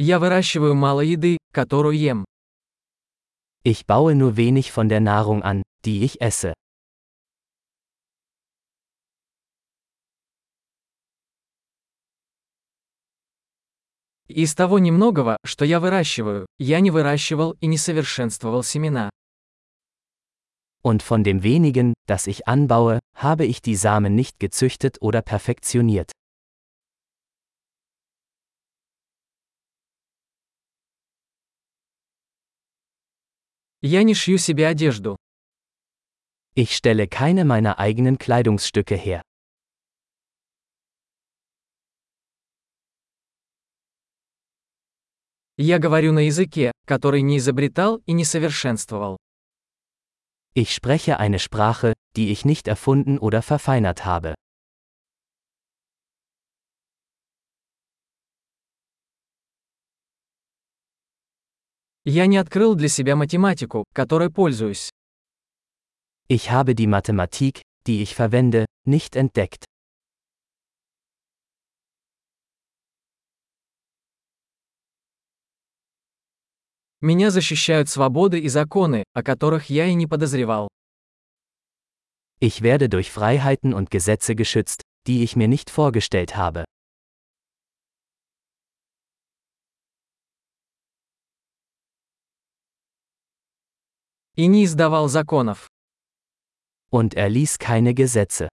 Я выращиваю мало еды, которую ем. Ich baue nur wenig von der Nahrung an, die ich esse. Из того немногого, что я выращиваю, я не выращивал и не совершенствовал семена. Und von dem wenigen, das ich anbaue, habe ich die Samen nicht gezüchtet oder perfektioniert. Я не шью себе одежду. Ich stelle keine meiner eigenen Kleidungsstücke her. Я говорю на языке, который не изобретал и не совершенствовал. Ich spreche eine Sprache, die ich nicht erfunden oder verfeinert habe. Я не открыл для себя математику, которой пользуюсь. Ich habe die Mathematik, die ich verwende, nicht entdeckt. Меня защищают свободы и законы, о которых я и не подозревал. Ich werde durch Freiheiten und Gesetze geschützt, die ich mir nicht vorgestellt habe. И не издавал законов. Und er ließ keine Gesetze.